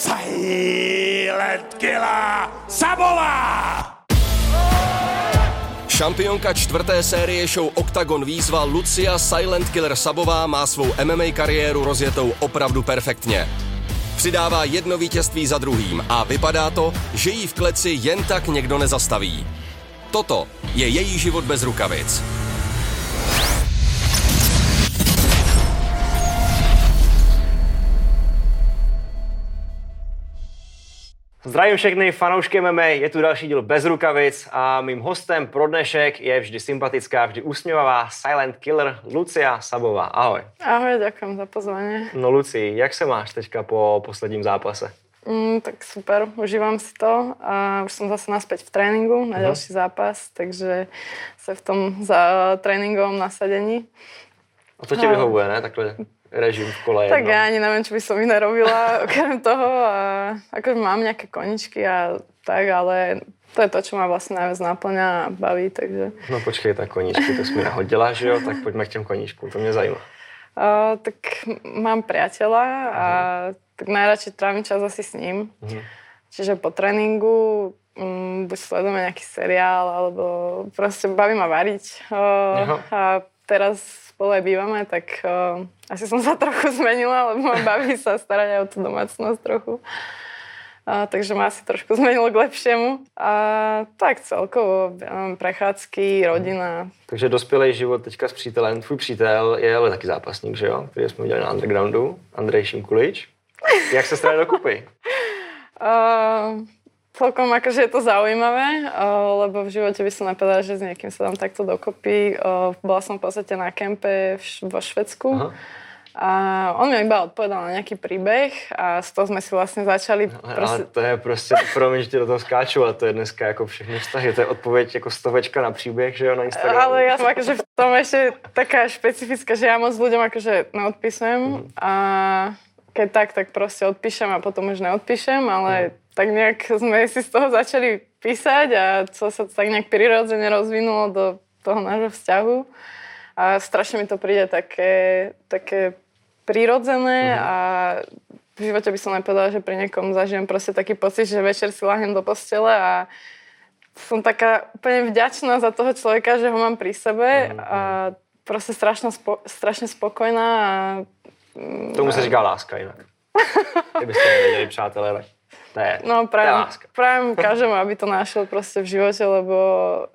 Silent Killer Sabová! Šampionka čtvrté série show Octagon výzva Lucia Silent Killer Sabová má svou MMA kariéru rozjetou opravdu perfektně. Přidává jedno vítězství za druhým a vypadá to, že jí v kleci jen tak někdo nezastaví. Toto je její život bez rukavic. Zdravím všechny fanoušky MMA, je tu další díl bez rukavic a mým hostem pro dnešek je vždy sympatická, vždy usměvavá Silent Killer Lucia Sabová. Ahoj. Ahoj, děkuji za pozvání. No Luci, jak se máš teďka po posledním zápase? Mm, tak super, užívám si to a už jsem zase naspäť v tréninku na uh-huh. další zápas, takže se v tom za tréninkovém nasadení. A to ti no. vyhovuje, ne? Takhle režim v kole Tak ja ani neviem, čo by som iné robila okrem toho. A ako mám nejaké koničky a tak, ale to je to, čo ma vlastne najviac náplňa a baví, takže... No počkej, tak koničky, to jsme nahodila, že jo? Tak pojďme k těm koničkům, to mě zajímá. Uh, tak mám priateľa a uh-huh. tak najradšej trávim čas asi s ním. Uh-huh. Čiže po tréninku um, buď sledujeme nejaký seriál, alebo proste baví ma variť. Uh, uh-huh. A teraz spolu aj bývame, tak uh, asi som sa trochu zmenila, lebo ma baví sa starať aj o tú domácnosť trochu. A, takže ma asi trošku zmenilo k lepšiemu. A tak celkovo, mám prechádzky, rodina. Takže dospělý život teďka s přítelem. Tvůj přítel je ale taky zápasník, že jo? Který jsme udělali na undergroundu. Andrej Šimkulič. Jak se stali dokupy? Uh, celkom akože je to zaujímavé, lebo v živote by som napadala, že s niekým sa dám takto dokopy. Bola som v podstate na kempe vo Švedsku. Aha. A on mi iba odpovedal na nejaký príbeh a z toho sme si vlastne začali... No. Ale to je prostě, promiň, že do toho skáču, ale to je dneska jako všechny vztahy, to je odpověď jako stovečka na příběh, že jo, na Instagramu. Ale ja som akože v tom ešte taká špecifická, že ja moc ľuďom akože neodpisujem mm. a keď tak, tak proste odpíšem a potom už neodpíšem, ale mm tak nejak sme si z toho začali písať a co sa tak nejak prirodzene rozvinulo do toho nášho vzťahu. A strašne mi to príde také, také prirodzené mm-hmm. a v živote by som nepovedala, že pri niekom zažijem proste taký pocit, že večer si lahnem do postele a som taká úplne vďačná za toho človeka, že ho mám pri sebe mm-hmm. a proste strašne, spo, strašne spokojná. A, Tomu se říká láska jinak. Kdybyste nevěděli, přátelé, tak to je, no, prajem, prajem každému, aby to našel prostě v životě, lebo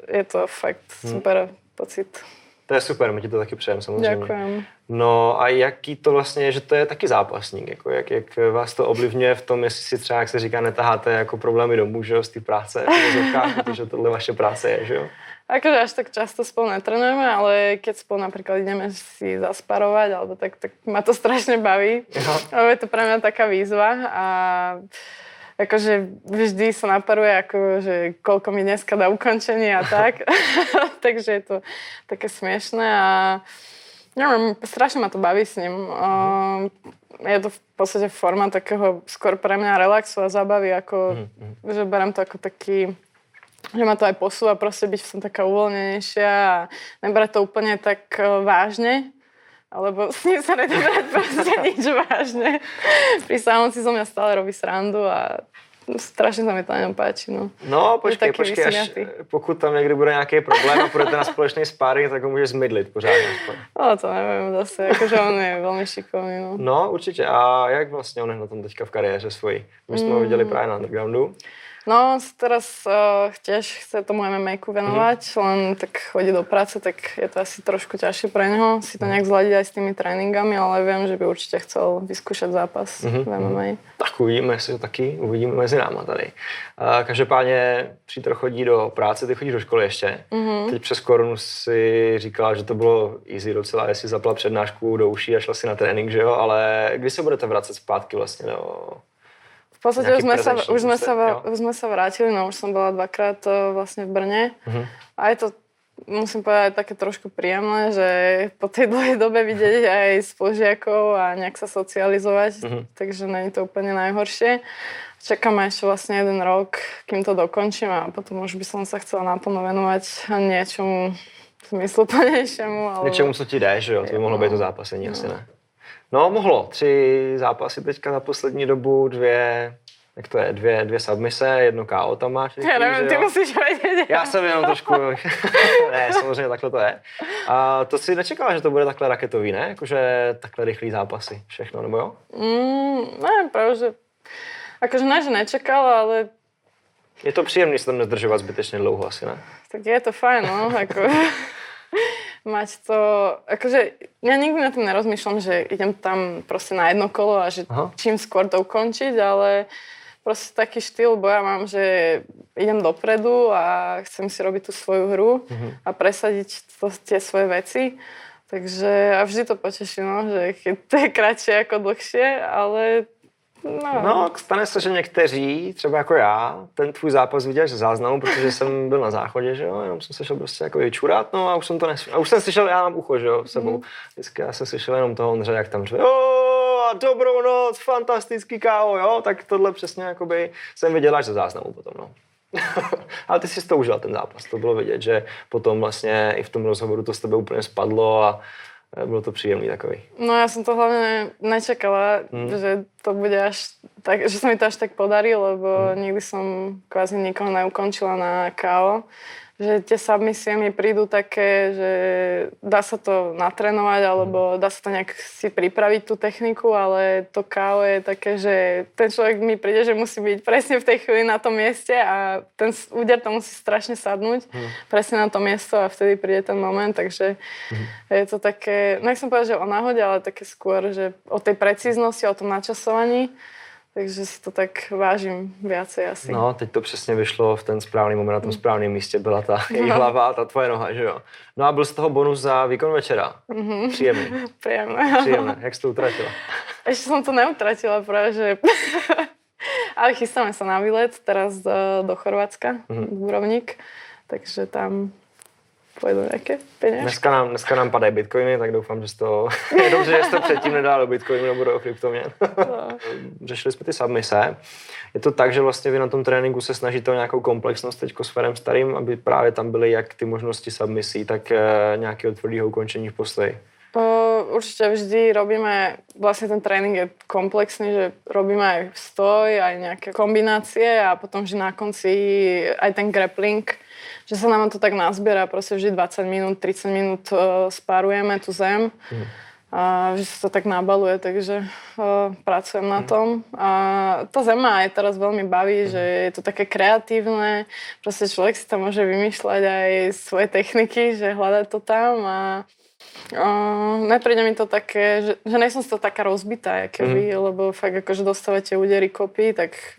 je to fakt hmm. super hmm. pocit. To je super, my ti to taky přejeme samozřejmě. Děkujem. No a jaký to vlastně je, že to je taky zápasník, jako jak, jak vás to ovlivňuje v tom, jestli si třeba, jak se říká, netaháte jako problémy domů, že jo, z té práce, jako protože tohle vaše práce je, že jo? Akože až tak často spolu netrenujeme, ale keď spolu napríklad ideme si zasparovať, alebo tak, tak ma to strašne baví. Lebo je to pre mňa taká výzva a akože vždy sa naparuje, ako, že koľko mi dneska dá ukončenie a tak. Takže je to také smiešné a neviem, strašne ma to baví s ním. Uh, je to v podstate forma takého skôr pre mňa relaxu a zábavy, ako, mm-hmm. že berem to ako taký že ma to aj posúva proste byť som taká uvoľnenejšia a nebrať to úplne tak vážne, lebo s ním sa nedá brať proste nič vážne. Pri samom si zo mňa stále robí srandu a strašně se mi to na něm páči. No, no počkej, počkej, až pokud tam někdy bude nějaký problém a půjdete na společný sparring, tak ho můžeš zmydlit pořádně. No to nevím zase, jakože on je velmi šikovný. No. no určitě. A jak vlastně on je na tom teďka v kariéře svojí? My jsme mm. ho viděli právě na undergroundu. No, teraz uh, tiež chce tomu MMA-ku venovať, mm. len tak chodí do práce, tak je to asi trošku ťažšie pre neho si to mhm. nejak zladiť aj s tými tréninkami, ale viem, že by určite chcel vyskúšať zápas mm-hmm. v MMA. Tak uvidíme, jestli to taky uvidíme mezi náma tady. Uh, každopádně přítel chodí do práce, ty chodíš do školy ještě. Mm-hmm. Teď přes korunu si říkala, že to bylo easy docela, jestli zapla přednášku do uší a šla si na trénink, že jo, ale kdy se budete vracet zpátky vlastně do podstate už sme, sa, už, sme sa, už sme sa vrátili, no už som bola dvakrát uh, vlastne v Brne. Uh-huh. A je to, musím povedať, také trošku príjemné, že po tej dlhej dobe vidieť aj spolužiakov a nejak sa socializovať, uh-huh. takže není to úplne najhoršie. Čakáme ešte vlastne jeden rok, kým to dokončím a potom už by som sa chcela naplno venovať niečomu zmysluplnejšiemu. Ale... Niečomu, co ti jde, že jo? To by mohlo no. být to zápasení, no. asi ne. No, mohlo. Tři zápasy teďka za poslední dobu, dvě jak to je, dvě, dvě submise, jedno KO tam máš. Já nevím, ty musíš vědět. Já jsem jenom trošku, ne, samozřejmě takhle to je. A to si nečekala, že to bude takhle raketový, ne? Jakože takhle rychlý zápasy, všechno, nebo jo? Mm, ne, právě, že akože ne, že nečekala, ale je to příjemné se tam nezdržovat zbytečně dlouho asi, ne? Tak je to fajn, no, ako mať to, akože ja nikdy na tým nerozmýšľam, že idem tam proste na jedno kolo a že Aha. čím skôr to ukončiť, ale proste taký štýl boja mám, že idem dopredu a chcem si robiť tú svoju hru uh-huh. a presadiť to, tie svoje veci. Takže a vždy to poteší, no, že keď to je kratšie ako dlhšie, ale No. no, stane se, že někteří, třeba jako já, ten tvůj zápas viděl ze záznamu, protože jsem byl na záchodě, že jo, jenom jsem se šel prostě jako vyčurat, no a už jsem to nesl... A už jsem slyšel, já mám ucho, že jo, sebou. Mm. Vždycky já jsem slyšel jenom toho Ondře, jak tam řve, jo, a dobrou noc, fantastický kávo, jo, tak tohle přesně jakoby jsem viděl až ze záznamu potom, no. Ale ty jsi to užil, ten zápas, to bylo vidět, že potom vlastně i v tom rozhovoru to s tebe úplně spadlo a bylo to příjemný takový. No já jsem to hlavně nečekala, hmm. že to bude až tak, že sa mi to až tak podarí, lebo hmm. nikdy som kvázi nikoho neukončila na KO že tie submisie mi prídu také, že dá sa to natrénovať, alebo dá sa to nejak si pripraviť tú techniku, ale to KO je také, že ten človek mi príde, že musí byť presne v tej chvíli na tom mieste a ten úder to musí strašne sadnúť hmm. presne na to miesto a vtedy príde ten moment, takže hmm. je to také, nechcem povedať, že o náhode, ale také skôr, že o tej precíznosti, o tom načasovaní takže si to tak vážím viacej asi. No, teď to přesně vyšlo v ten správný moment, na tom mm. správném místě byla ta její no. hlava a ta tvoje noha, že jo? No a byl z toho bonus za výkon večera. Mm-hmm. Příjemný. Příjemné. Příjemné. Jak jsi to utratila? Ještě jsem to neutratila, právě, že... Ale chystáme se na výlet teraz do, do Chorvátska, mm-hmm. Dubrovník, takže tam pojdu nějaké peněžky. Dneska nám, dneska nám padají bitcoiny, tak doufám, že to je dobře, že jste předtím nedal do bitcoinu nebo do kryptoměn. No. Řešili jsme ty submise. Je to tak, že vlastně vy na tom tréninku se snažíte o nějakou komplexnost teď s Ferem Starým, aby právě tam byly jak ty možnosti submisí, tak eh, nějakého tvrdého ukončení v postoji. Určite vždy robíme, vlastne ten tréning je komplexný, že robíme aj stoj, aj nejaké kombinácie a potom, že na konci aj ten grappling, že sa nám to tak nazbiera, proste vždy 20 minút, 30 minút uh, spárujeme tú zem. Mm. A že sa to tak nabaluje, takže uh, pracujem na mhm. tom. A tá zema aj teraz veľmi baví, mm. že je to také kreatívne. Proste človek si tam môže vymýšľať aj svoje techniky, že hľadať to tam a Uh, nepríde mi to také, že, že nejsem z toho taká rozbitá, keby, mm. lebo fakt akože dostávate údery kopy, tak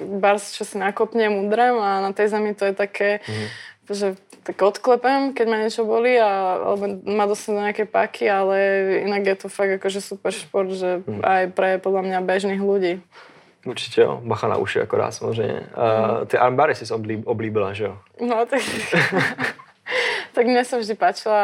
bars, čo si nakopnem, udrem a na tej zemi to je také, mm. že tak odklepem, keď ma niečo boli, a, alebo ma dostane do nejaké paky, ale inak je to fakt akože super šport, že mm. aj pre podľa mňa bežných ľudí. Určitě jo, bacha na uši akorát samozřejmě. Uh, ty armbary jsi oblíbila, že jo? No tak... tak mne sa vždy páčila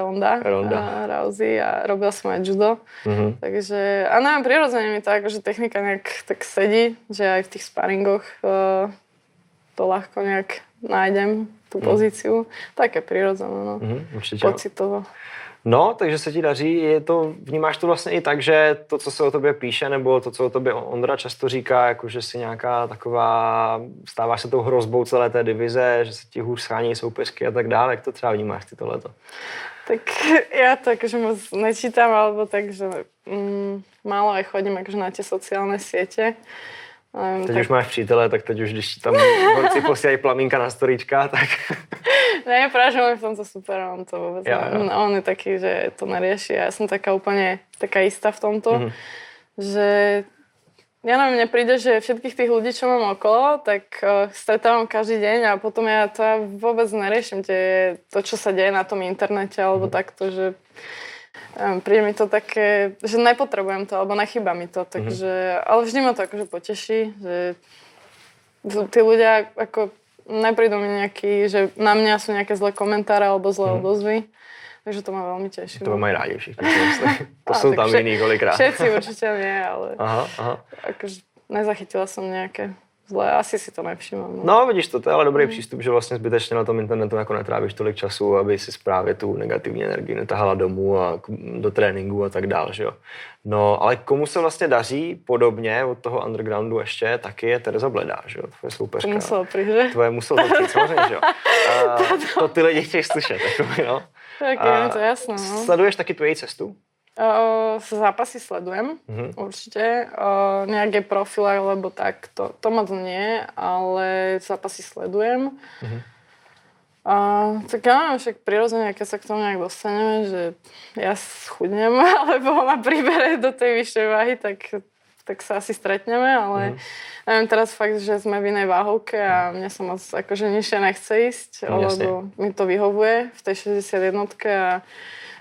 Ronda, Ronda. A Rousey a robila som aj judo. Mm-hmm. Takže, a neviem, prirodzene mi to akože technika nejak tak sedí, že aj v tých sparingoch uh, to ľahko nejak nájdem, tú mm. pozíciu. Také prirodzené, no. Mm-hmm, určite. Pocitovo. No, takže se ti daří, je to, vnímáš to vlastně i tak, že to, co se o tobě píše, nebo to, co o tobě Ondra často říká, jako že si nějaká taková, stáváš se tou hrozbou celé té divize, že se ti hůř schání soupeřky a tak dále, jak to třeba vnímáš ty tohleto? Tak ja to akože moc nečítam, alebo tak, že mm, málo aj chodím akože na tie sociálne siete. Um, teď tak... už máš přítele, tak teď už, když tam borci posílají plamínka na storička, tak... ne, práve, že on je v tomto super, on to vôbec ja, ja. On je taký, že to nerieši a ja som taká úplne taká istá v tomto, mm-hmm. že ja neviem, mne príde, že všetkých tých ľudí, čo mám okolo, tak uh, stretávam každý deň a potom ja to ja vôbec neriešim tie, to, čo sa deje na tom internete alebo mm-hmm. takto, že príde mi to také, že nepotrebujem to, alebo nechyba mi to, mhm. takže, mm-hmm. ale vždy ma to akože poteší, že tí ľudia ako neprídu mi nejaký, že na mňa sú nejaké zlé komentáre alebo zlé mm-hmm. odozvy, takže to ma veľmi teší. To mají rádi všichni, to sú tam iní kolikrát. Všetci určite nie, ale aha, aha. akože nezachytila som nejaké zle, asi si to nevšimám. No. no vidíš to, to je ale dobrý mm. přístup, že vlastně zbytečně na tom internetu jako netrávíš tolik času, aby si právě tu negativní energii netahala domů a do tréninku a tak dále, že jo. No, ale komu se vlastně daří podobně od toho undergroundu ještě, taky je Tereza Bledá, že jo, tvoje soupeřka. To muselo přijít, Tvoje muselo přijít, samozřejmě, že jo. A, to ty lidi chtějí slyšet, jako, no. Tak je, to jasné, no. Sleduješ taky tvoji cestu? Uh, zápasy sledujem, uh-huh. určite. Uh, nejaké profily, lebo tak, to, to moc nie, ale zápasy sledujem. Uh-huh. Uh, tak ja neviem, však prirodzene, keď sa k tomu nejak dostaneme, že ja schudnem, alebo ma pribere do tej vyššej váhy, tak, tak sa asi stretneme, ale uh-huh. neviem teraz fakt, že sme v inej váhovke a mne sa moc akože nižšie nechce ísť, no, lebo mi to vyhovuje v tej 61 a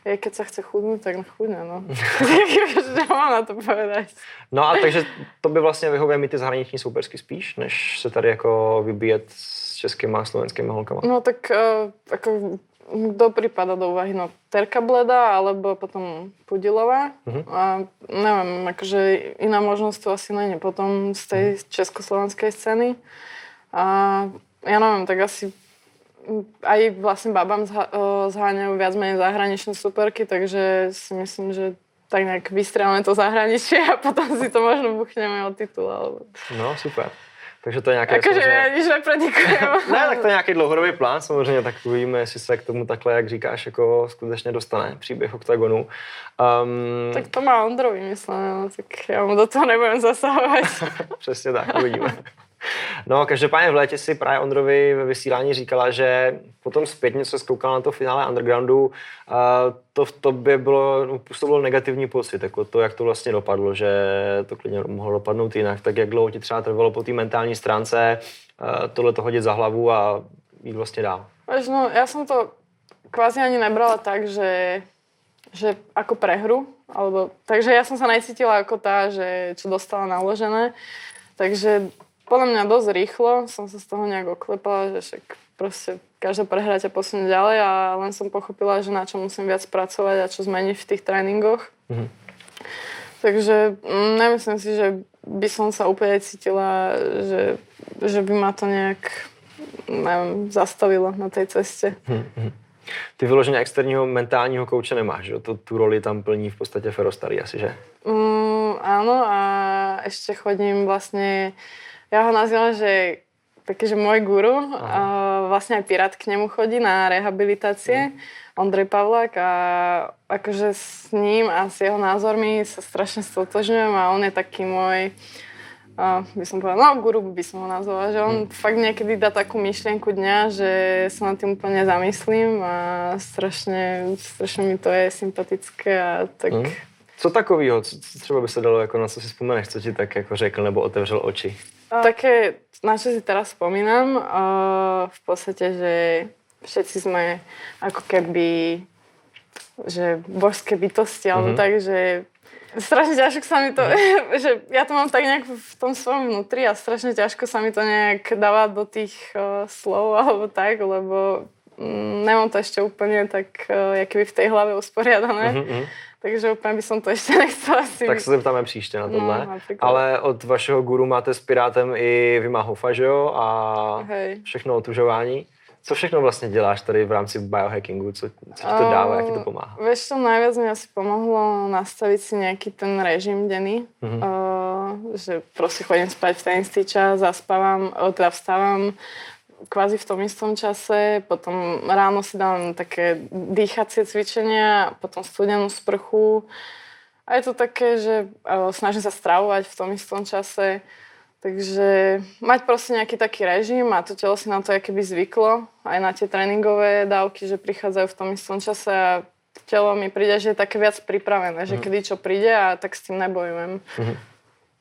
keď sa chce chudnúť, tak chudne, no. Mám na to povedať? No a takže to by vlastně vyhovuje mi ty zahraniční soupeřky spíš, než se tady jako vybíjet s českými a slovenskými holkama? No tak uh, ako kto prípada do úvahy? No, Terka Bleda alebo potom Pudilová. Uh-huh. A neviem, akože iná možnosť tu asi není potom z tej uh-huh. československej scény. A ja neviem, tak asi aj vlastne babám zháňajú viac menej zahraničné superky, takže si myslím, že tak nejak vystrelíme to zahraničie a potom si to možno buchneme o titul. Alebo... No, super. Takže to je nějaké... Jakože samozřejmě... ne, tak to je nějaký dlouhodobý plán, samozřejmě, tak uvidíme, jestli se k tomu takhle, jak říkáš, jako skutečně dostane příběh OKTAGONu. Um... Tak to má Ondro vymyslené, no, tak já mu do toho nebudem zasahovat. Přesně tak, uvidíme. No, každopádně v létě si právě Ondrovi ve vysílání říkala, že potom zpětně, co zkoukala na to finále Undergroundu, to v tobě bylo, no, působilo negativní pocit, jako to, jak to vlastně dopadlo, že to klidně mohlo dopadnout jinak, tak jak dlouho ti třeba trvalo po té mentální stránce tohle to hodit za hlavu a jít vlastně dál? no, já jsem to kvázi ani nebrala tak, že že ako prehru, alebo, takže ja som sa necítila ako tá, že čo dostala naložené. Takže podľa mňa dosť rýchlo som sa z toho nejak oklepala, že však proste každá prehra ťa posunie ďalej a len som pochopila, že na čo musím viac pracovať a čo zmeniť v tých tréningoch. Mm-hmm. Takže mm, nemyslím si, že by som sa úplne cítila, že, že by ma to nejak neviem, zastavilo na tej ceste. Mm-hmm. Ty vyloženě externího mentálního kouče nemáš, že? To, tu roli tam plní v podstatě Ferostary asi, že? Mm, áno a ešte chodím vlastne ja ho nazývam, že taký, že môj guru, a vlastne aj Pirát k nemu chodí na rehabilitácie, mm. Ondrej Pavlák a akože s ním a s jeho názormi sa strašne stotožňujem a on je taký môj, a by som povedala, no guru by som ho nazvala, že on mm. fakt niekedy dá takú myšlienku dňa, že sa nad tým úplne zamyslím a strašne, strašne mi to je sympatické a tak... Mm. Co takového, co, co třeba by se dalo, jako na co si vzpomeneš, co ti tak jako řekl nebo otevřel oči? Také, na čo si teraz spomínam, v podstate, že všetci sme ako keby že božské bytosti, alebo mm-hmm. tak, že strašne ťažko sa mi to, mm. že ja to mám tak nejak v tom svojom vnútri a strašne ťažko sa mi to nejak dáva do tých uh, slov alebo tak, lebo nemám to ešte úplne tak, uh, jaký v tej hlave usporiadané. Mm-hmm. Takže úplně by som to ještě nechcela si... Tak se zeptáme příště na tohle. No, Ale od vašeho guru máte s Pirátem i Vima Hofa, že jo? A Hej. všechno otužování. Co všechno vlastně děláš tady v rámci biohackingu? Co, co ti to dává, jak ti to pomáhá? Víš, co najviac mi asi pomohlo nastavit si nějaký ten režim denný. Mm-hmm. Uh, že prostě chodím spať v ten istý čas, zaspávam, teda vstávam kvázi v tom istom čase, potom ráno si dám také dýchacie cvičenia, potom studenú sprchu. A je to také, že snažím sa stravovať v tom istom čase. Takže mať proste nejaký taký režim a to telo si na to keby zvyklo, aj na tie tréningové dávky, že prichádzajú v tom istom čase a telo mi príde, že je také viac pripravené, že mhm. kedy čo príde a tak s tým nebojujem. Mm-hmm.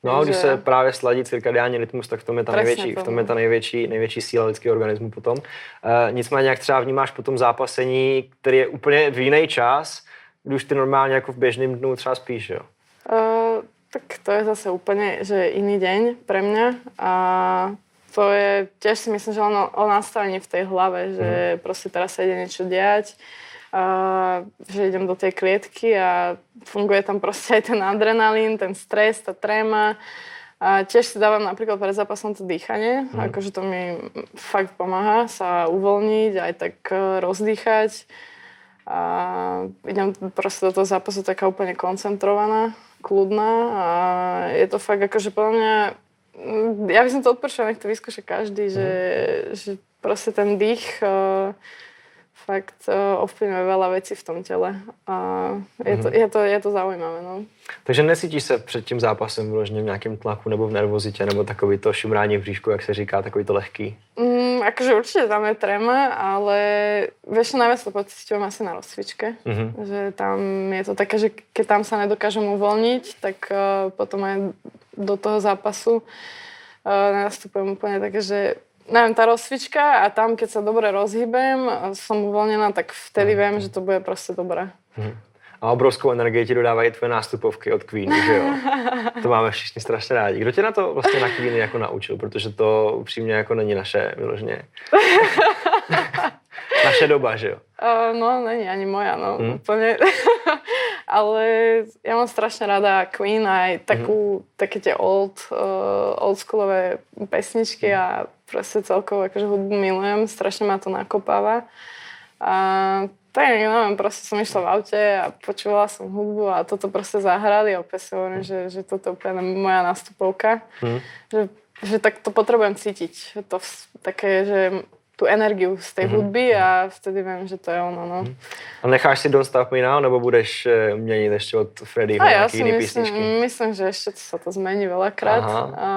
No a když se právě sladí cirkadiální rytmus, tak v tom je ta největší, v tom je ta největší, největší síla lidského organismu potom. E, nicméně, jak třeba vnímáš potom zápasení, který je úplně v jiný čas, když ty normálně jako v běžném dnu třeba spíš, jo? Uh, tak to je zase úplně, že jiný den pro mě a to je, tiež si myslím, že ono o nastavení v tej hlave, že mm. prostě teraz sa ide niečo diať že idem do tej klietky a funguje tam proste aj ten adrenalín, ten stres, tá tréma. A tiež si dávam napríklad pred zápasom to dýchanie, mm. akože to mi fakt pomáha sa uvoľniť, aj tak e, rozdýchať. A idem proste do toho zápasu taká úplne koncentrovaná, kľudná a je to fakt akože podľa mňa, ja by som to odporúčala, nech to vyskúša každý, mm. že, že proste ten dých uh, fakt uh, ovplyvňuje veľa vecí v tom tele a je, to, mhm. je, to, je to zaujímavé. No. Takže nesítíš se před tím zápasem vyloženě v nějakém tlaku nebo v nervozitě, nebo takový to šumrání v bříšku, jak se říká, takový to lehký? Mm, akože určite tam je trema, ale vieš, najviac to pocitujem asi na rozcvičke. Mm-hmm. Že tam je to také, že keď tam sa nedokážem uvoľniť, tak uh, potom aj do toho zápasu uh, nastupujem úplne také, že neviem, tá rozcvička a tam, keď sa dobre rozhýbem, som uvoľnená, tak vtedy mhm. viem, že to bude proste dobré. Hmm. A obrovskou energii ti dodávají tvoje nástupovky od Queen, že jo? To máme všichni strašně rádi. Kdo tě na to vlastně na Queen jako naučil? Protože to upřímně jako není naše vyloženě. naše doba, že jo? Uh, no, není ani moja, no, hmm. úplne. Ale ja mám strašne rada Queen aj takú, hmm. také tie old, uh, oldschoolové pesničky hmm. a proste celkovo akože hudbu milujem, strašne ma to nakopáva. A tak neviem, proste som išla v aute a počúvala som hudbu a toto proste zahrali a opäť si hovorím, že, že toto je úplne moja nástupovka. Hmm. Že, že tak to potrebujem cítiť. To také, že tu energiu z té mm-hmm. hudby a vtedy vím, že to je ono. No. Mhm. A necháš si Don't Stop Me Now, nebo budeš eh, měnit ještě od Freddyho nějaký jiný myslím, písničky? myslím, že ještě se to zmení veľakrát a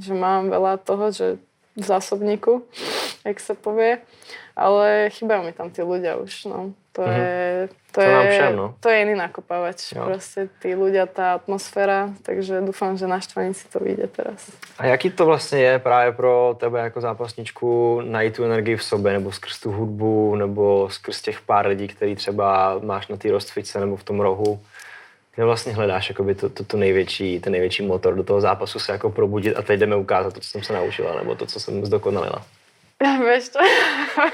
že mám veľa toho, že v zásobníku, jak se povie. Ale chýbajú mi tam tí ľudia už, no. To, mm-hmm. je, to, to, je, všem, no. to je iný nakopávač. Jo. Proste tí ľudia, tá atmosféra, takže dúfam, že na Štvanici to vyjde teraz. A jaký to vlastně je právě pro tebe jako zápasničku najít tu energii v sobě, nebo skrz tu hudbu, nebo skrz těch pár lidí, který třeba máš na té rozcvičce nebo v tom rohu? Kde vlastně hledáš jakoby to, to, to největší, ten největší motor do toho zápasu se jako probudit a teď jdeme ukázat to, co jsem se naučila, nebo to, co jsem zdokonalila? Vieš čo?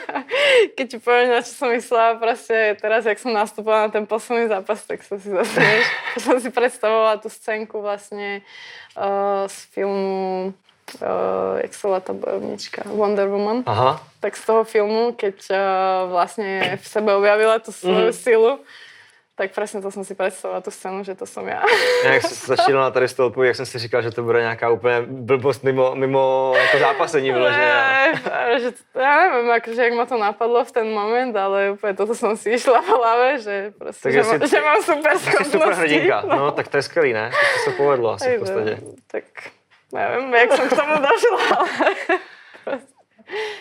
Keď ti poviem, na čo som myslela, proste teraz, jak som nastupovala na ten posledný zápas, tak sa si zasmieš. som si predstavovala tú scénku vlastne uh, z filmu uh, jak sa volá tá bojovnička, Wonder Woman. Aha. Tak z toho filmu, keď uh, vlastne v sebe objavila tú svoju mm. silu, tak přesně to jsem si představovala tu scénu, že to jsem já. jak jsi začínala na tady stolpu, jak jsem si říkal, že to bude nějaká úplně blbost mimo, mimo jako zápasení vyloženě. Ne, že to, já nevím, jak, že jak ma to napadlo v ten moment, ale úplně toto jsem si išla v hlavě, že prostě, tak že, jsi, má, že mám super schopnosti. super hrdinka, no. no. tak to je skvělý, ne? To se povedlo asi Ejde, v podstatě. Tak nevím, jak jsem k tomu došla, ale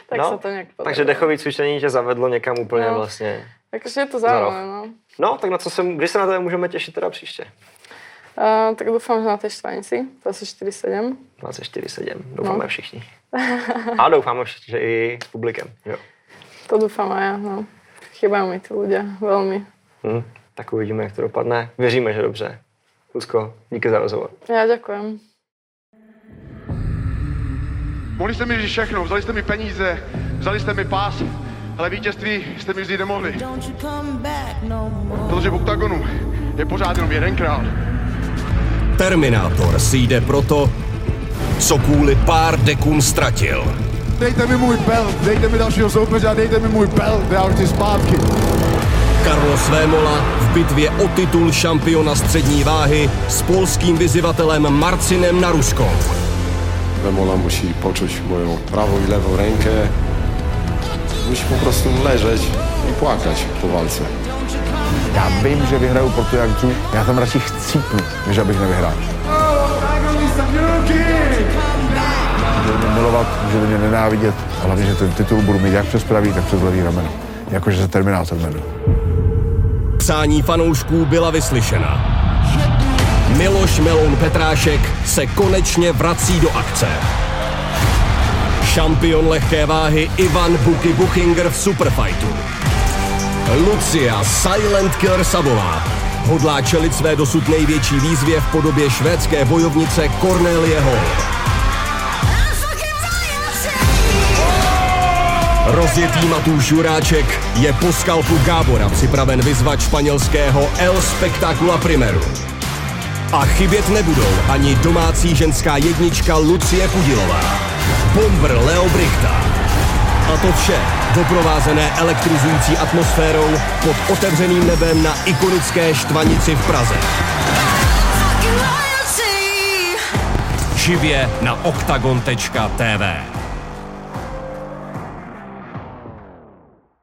tak no, se to nějak podařilo. Takže dechový cvičení tě zavedlo někam úplně no. vlastně. Takže je to zaujímavé, no. No, tak na co se, kdy se na to můžeme těšit teda příště? Uh, tak doufám, že na té štvanici, 24-7. 24-7, doufáme no. všichni. A doufáme všichni, že i s publikem, jo. To doufám a já, no. Chybá mi ty lidé, velmi. Hmm, tak uvidíme, jak to dopadne. Věříme, že dobře. Luzko, díky za rozhovor. Já děkujem. Mohli jste mi říct všechno, vzali jste mi peníze, vzali jste mi pás, ale vítězství jste mi vzít nemohli. Protože v oktagonu je pořád jenom jeden král. Terminátor si jde proto, co kvůli pár dekům ztratil. Dejte mi můj belt, dejte mi dalšího soupeře a dejte mi můj belt, já chci zpátky. Carlos Vémola v bitvě o titul šampiona střední váhy s polským vyzivatelem Marcinem Naruškou. Vémola musí počuť moją pravou i levou rękę, Musi po prostu leżeć i płakać po walce. Já vím, že vyhraju, jak tu, já tam radši chcípnu, než abych nevyhrál. Budu milovat, že mě nenávidět, a hlavně, že ten titul budu mít jak přes pravý, tak přes levý rameno. Jakože se Terminátor jmenuje. Přání fanoušků byla vyslyšena. Miloš Melon Petrášek se konečně vrací do akce. Šampion lehké váhy Ivan Buky Buchinger v Superfightu. Lucia Silent Killer Sabová hodlá čelit své dosud největší výzvě v podobě švédské bojovnice Cornelie Hall. Rozjetý Matúš Žuráček je po skalpu Gábora připraven vyzvat španělského El Spectacula Primeru. A chybět nebudou ani domácí ženská jednička Lucie Pudilová, bomber Leo Brichta. A to vše doprovázené elektrizující atmosférou pod otevřeným nebem na ikonické Štvanici v Praze. Živě na octagon.tv